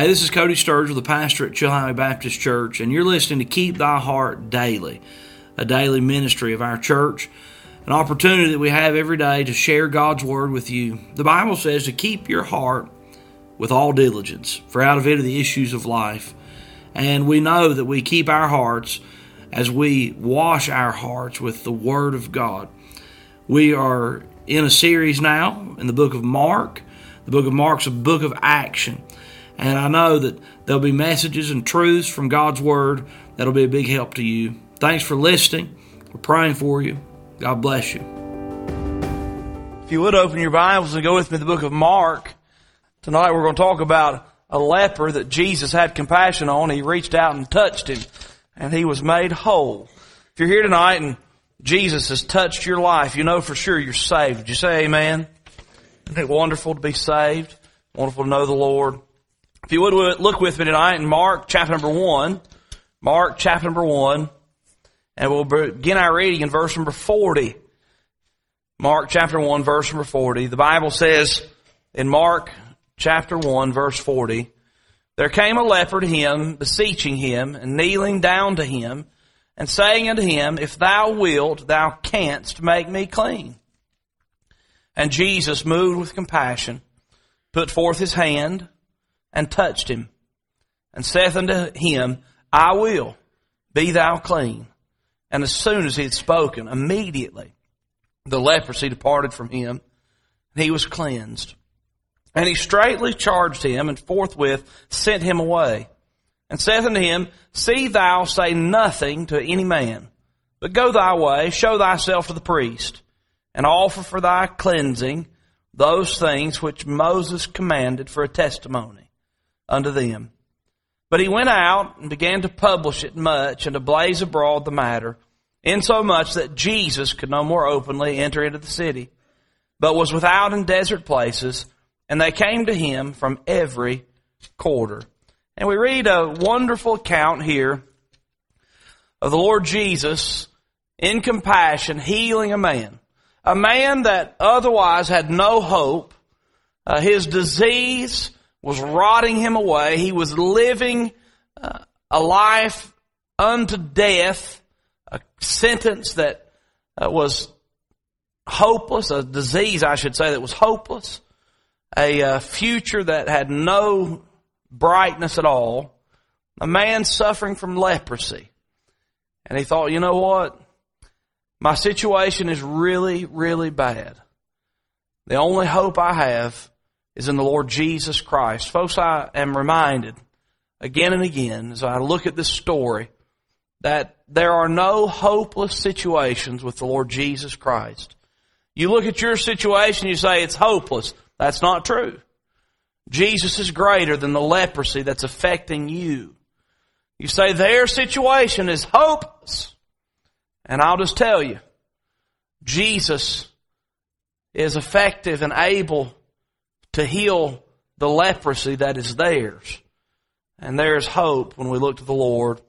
Hey, this is Cody Sturgill, the pastor at Chilhowee Baptist Church, and you're listening to Keep Thy Heart Daily, a daily ministry of our church, an opportunity that we have every day to share God's Word with you. The Bible says to keep your heart with all diligence, for out of it are the issues of life. And we know that we keep our hearts as we wash our hearts with the Word of God. We are in a series now in the book of Mark. The book of Mark's a book of action. And I know that there'll be messages and truths from God's Word that'll be a big help to you. Thanks for listening. We're praying for you. God bless you. If you would open your Bibles and go with me to the book of Mark. Tonight we're going to talk about a leper that Jesus had compassion on. He reached out and touched him and he was made whole. If you're here tonight and Jesus has touched your life, you know for sure you're saved. Would you say amen? Isn't it wonderful to be saved? Wonderful to know the Lord. If you would look with me tonight in Mark chapter number one, Mark chapter number one, and we'll begin our reading in verse number 40. Mark chapter 1 verse number 40. The Bible says in Mark chapter 1 verse 40, there came a leper to him, beseeching him, and kneeling down to him, and saying unto him, If thou wilt, thou canst make me clean. And Jesus, moved with compassion, put forth his hand, and touched him, and saith unto him, I will, be thou clean. And as soon as he had spoken, immediately the leprosy departed from him, and he was cleansed. And he straightly charged him, and forthwith sent him away, and saith unto him, See thou say nothing to any man, but go thy way, show thyself to the priest, and offer for thy cleansing those things which Moses commanded for a testimony unto them. But he went out and began to publish it much and to blaze abroad the matter, insomuch that Jesus could no more openly enter into the city, but was without in desert places, and they came to him from every quarter. And we read a wonderful account here of the Lord Jesus in compassion healing a man. A man that otherwise had no hope. Uh, his disease was rotting him away. He was living uh, a life unto death, a sentence that uh, was hopeless, a disease, I should say, that was hopeless, a uh, future that had no brightness at all, a man suffering from leprosy. And he thought, you know what? My situation is really, really bad. The only hope I have is in the Lord Jesus Christ. Folks, I am reminded again and again as I look at this story that there are no hopeless situations with the Lord Jesus Christ. You look at your situation, you say it's hopeless. That's not true. Jesus is greater than the leprosy that's affecting you. You say their situation is hopeless. And I'll just tell you, Jesus is effective and able to heal the leprosy that is theirs. And there's hope when we look to the Lord.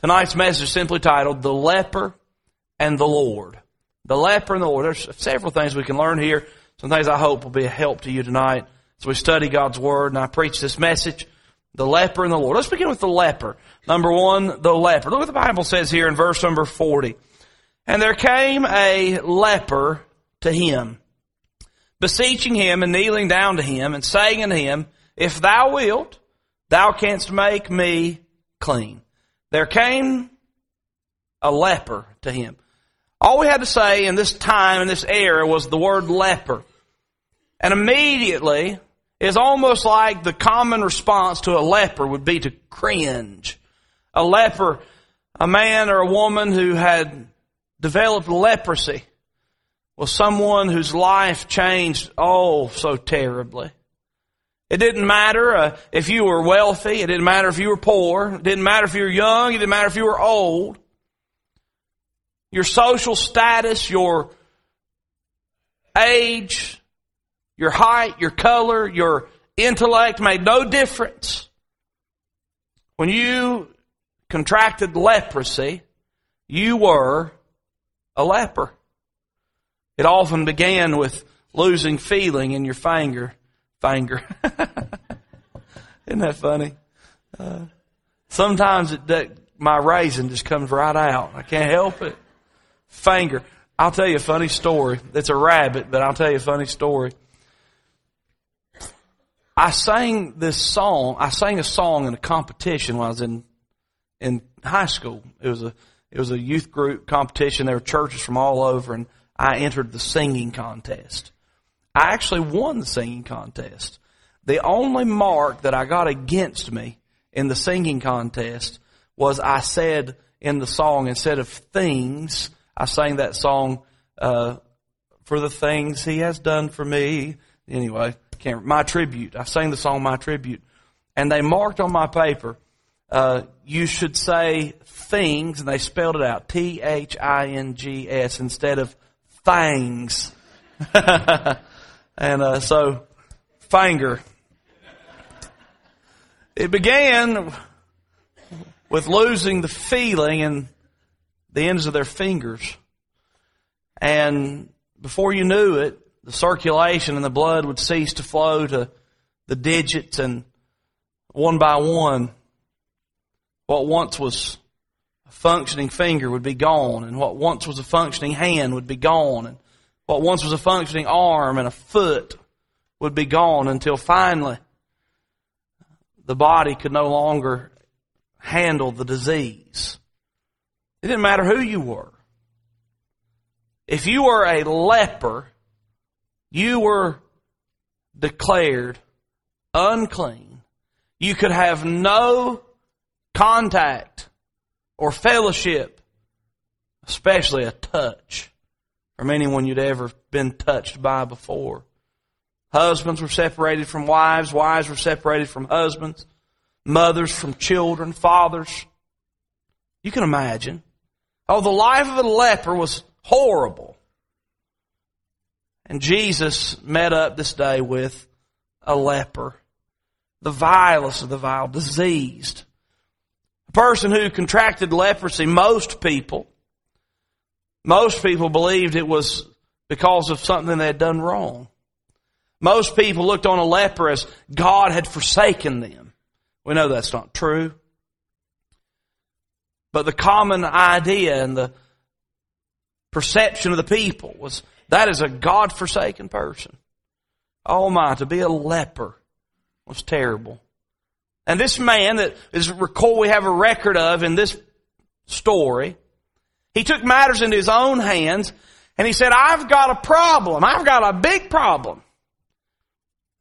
Tonight's message is simply titled, The Leper and the Lord. The leper and the Lord. There's several things we can learn here. Some things I hope will be a help to you tonight as we study God's Word and I preach this message. The leper and the Lord. Let's begin with the leper. Number one, the leper. Look what the Bible says here in verse number 40. And there came a leper to him beseeching him and kneeling down to him and saying unto him, If thou wilt, thou canst make me clean. There came a leper to him. All we had to say in this time, in this era, was the word leper. And immediately, is almost like the common response to a leper would be to cringe. A leper, a man or a woman who had developed leprosy was someone whose life changed oh so terribly. It didn't matter uh, if you were wealthy. It didn't matter if you were poor. It didn't matter if you were young. It didn't matter if you were old. Your social status, your age, your height, your color, your intellect made no difference. When you contracted leprosy, you were a leper. It often began with losing feeling in your finger, finger, Isn't that funny? Uh, sometimes it, that, my raisin just comes right out. I can't help it. Finger. I'll tell you a funny story. It's a rabbit, but I'll tell you a funny story. I sang this song. I sang a song in a competition when I was in in high school. It was a it was a youth group competition. There were churches from all over, and I entered the singing contest. I actually won the singing contest. The only mark that I got against me in the singing contest was I said in the song instead of things, I sang that song uh, for the things He has done for me. Anyway, can't, my tribute. I sang the song My Tribute, and they marked on my paper. Uh, you should say things, and they spelled it out T H I N G S instead of things. and uh, so, finger. It began with losing the feeling in the ends of their fingers. And before you knew it, the circulation and the blood would cease to flow to the digits and one by one, what once was a functioning finger would be gone and what once was a functioning hand would be gone and what once was a functioning arm and a foot would be gone until finally the body could no longer handle the disease. It didn't matter who you were. If you were a leper, you were declared unclean. You could have no contact or fellowship, especially a touch from anyone you'd ever been touched by before. Husbands were separated from wives, wives were separated from husbands mothers from children, fathers. You can imagine. Oh, the life of a leper was horrible. And Jesus met up this day with a leper, the vilest of the vile, diseased. Person who contracted leprosy, most people, most people believed it was because of something they had done wrong. Most people looked on a leper as God had forsaken them. We know that's not true. But the common idea and the perception of the people was that is a God forsaken person. Oh my, to be a leper was terrible. And this man that is recall we have a record of in this story, he took matters into his own hands and he said, I've got a problem. I've got a big problem.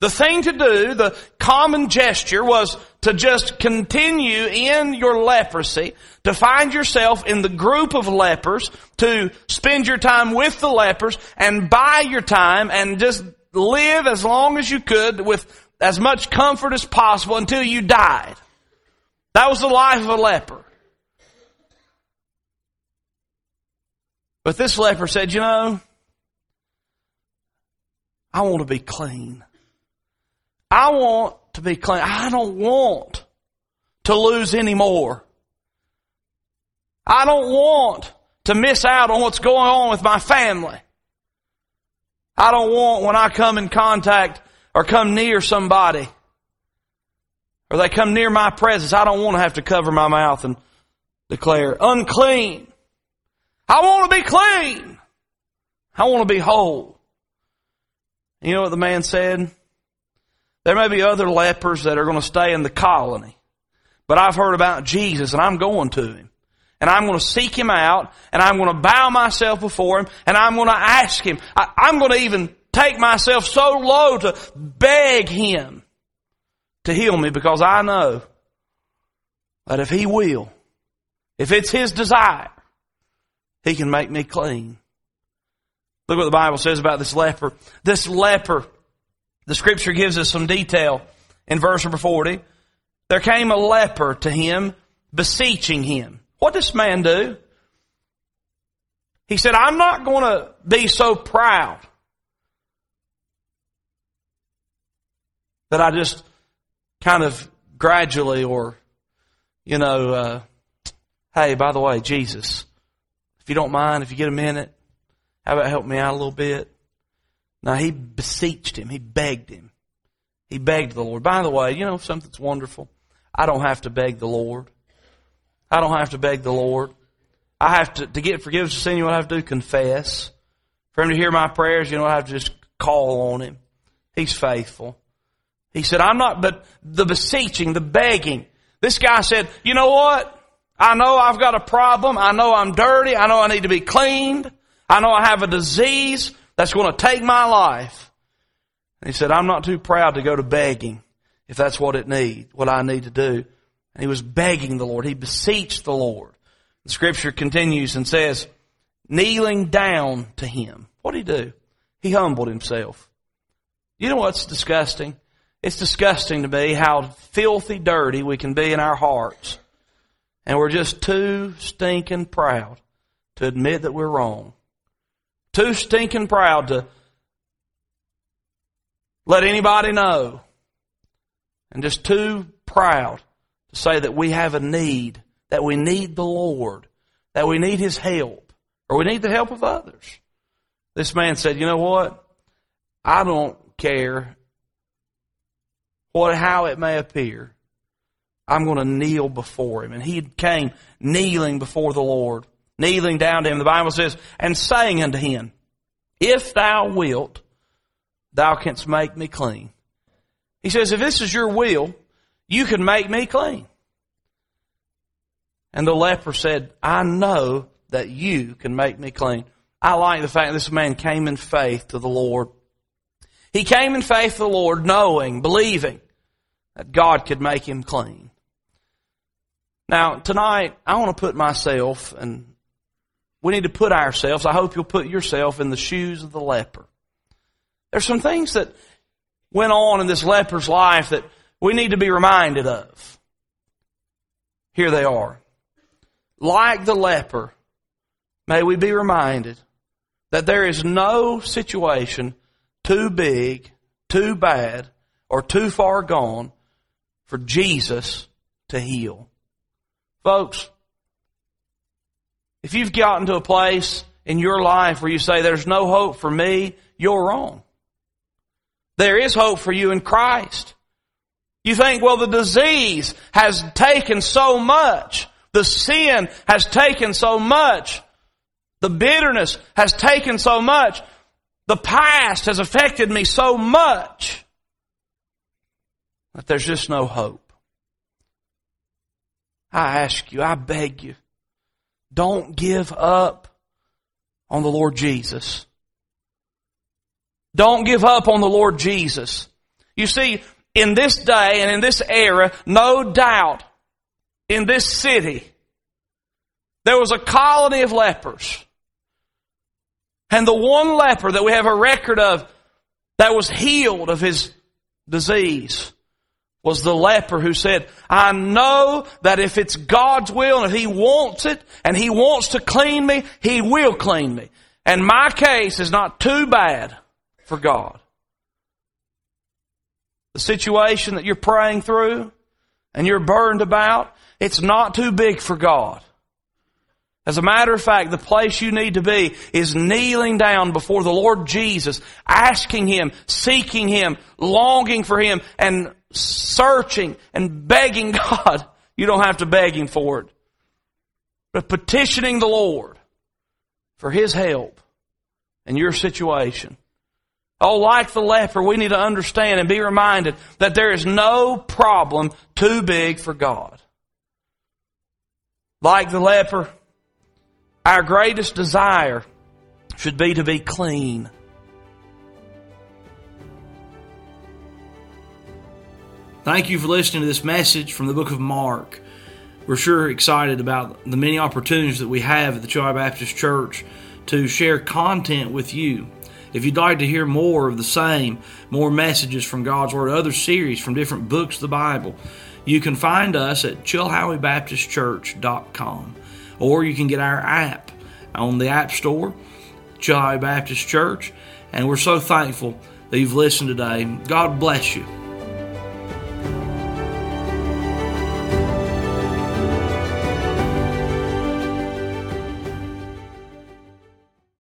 The thing to do, the common gesture was to just continue in your leprosy, to find yourself in the group of lepers, to spend your time with the lepers and buy your time and just live as long as you could with as much comfort as possible until you died. That was the life of a leper. But this leper said, you know, I want to be clean. I want to be clean. I don't want to lose any more. I don't want to miss out on what's going on with my family. I don't want when I come in contact or come near somebody or they come near my presence, I don't want to have to cover my mouth and declare unclean. I want to be clean. I want to be whole. You know what the man said? There may be other lepers that are going to stay in the colony. But I've heard about Jesus and I'm going to him. And I'm going to seek him out and I'm going to bow myself before him and I'm going to ask him. I, am going to even take myself so low to beg him to heal me because I know that if he will, if it's his desire, he can make me clean. Look what the Bible says about this leper. This leper the scripture gives us some detail in verse number 40. There came a leper to him, beseeching him. What does this man do? He said, I'm not going to be so proud that I just kind of gradually or, you know, uh, hey, by the way, Jesus, if you don't mind, if you get a minute, how about help me out a little bit? Now he beseeched him. He begged him. He begged the Lord. By the way, you know something's wonderful? I don't have to beg the Lord. I don't have to beg the Lord. I have to, to get forgiveness of sin, you know what I have to do? Confess. For Him to hear my prayers, you know I have to just call on Him. He's faithful. He said, I'm not, but the beseeching, the begging. This guy said, you know what? I know I've got a problem. I know I'm dirty. I know I need to be cleaned. I know I have a disease that's going to take my life. And he said, I'm not too proud to go to begging if that's what it need, what I need to do. And he was begging the Lord. He beseeched the Lord. The scripture continues and says, kneeling down to him. What did he do? He humbled himself. You know what's disgusting? It's disgusting to me how filthy dirty we can be in our hearts. And we're just too stinking proud to admit that we're wrong. Too stinking proud to let anybody know. And just too proud to say that we have a need, that we need the Lord, that we need His help, or we need the help of others. This man said, you know what? I don't care what, how it may appear. I'm going to kneel before him. And he came kneeling before the Lord, kneeling down to him. The Bible says, and saying unto him, If thou wilt, thou canst make me clean. He says, if this is your will, you can make me clean. And the leper said, I know that you can make me clean. I like the fact this man came in faith to the Lord. He came in faith to the Lord, knowing, believing that God could make him clean. Now, tonight, I want to put myself, and we need to put ourselves, I hope you'll put yourself in the shoes of the leper. There's some things that went on in this leper's life that we need to be reminded of. Here they are. Like the leper, may we be reminded that there is no situation too big, too bad, or too far gone for Jesus to heal. Folks, if you've gotten to a place in your life where you say there's no hope for me, you're wrong. There is hope for you in Christ. You think, well, the disease has taken so much. The sin has taken so much. The bitterness has taken so much. The past has affected me so much that there's just no hope. I ask you, I beg you, don't give up on the Lord Jesus. Don't give up on the Lord Jesus. You see, in this day and in this era, no doubt, in this city, there was a colony of lepers. And the one leper that we have a record of that was healed of his disease was the leper who said, I know that if it's God's will and He wants it and He wants to clean me, He will clean me. And my case is not too bad for God. The situation that you're praying through and you're burdened about, it's not too big for God. As a matter of fact, the place you need to be is kneeling down before the Lord Jesus, asking Him, seeking Him, longing for Him, and searching and begging God. You don't have to beg Him for it. But petitioning the Lord for His help in your situation. Oh, like the leper, we need to understand and be reminded that there is no problem too big for God. Like the leper, our greatest desire should be to be clean. Thank you for listening to this message from the book of Mark. We're sure excited about the many opportunities that we have at the Chilhowee Baptist Church to share content with you. If you'd like to hear more of the same, more messages from God's Word, other series from different books of the Bible, you can find us at chilhoweebaptistchurch.com or you can get our app on the App Store, Chilhowee Baptist Church. And we're so thankful that you've listened today. God bless you.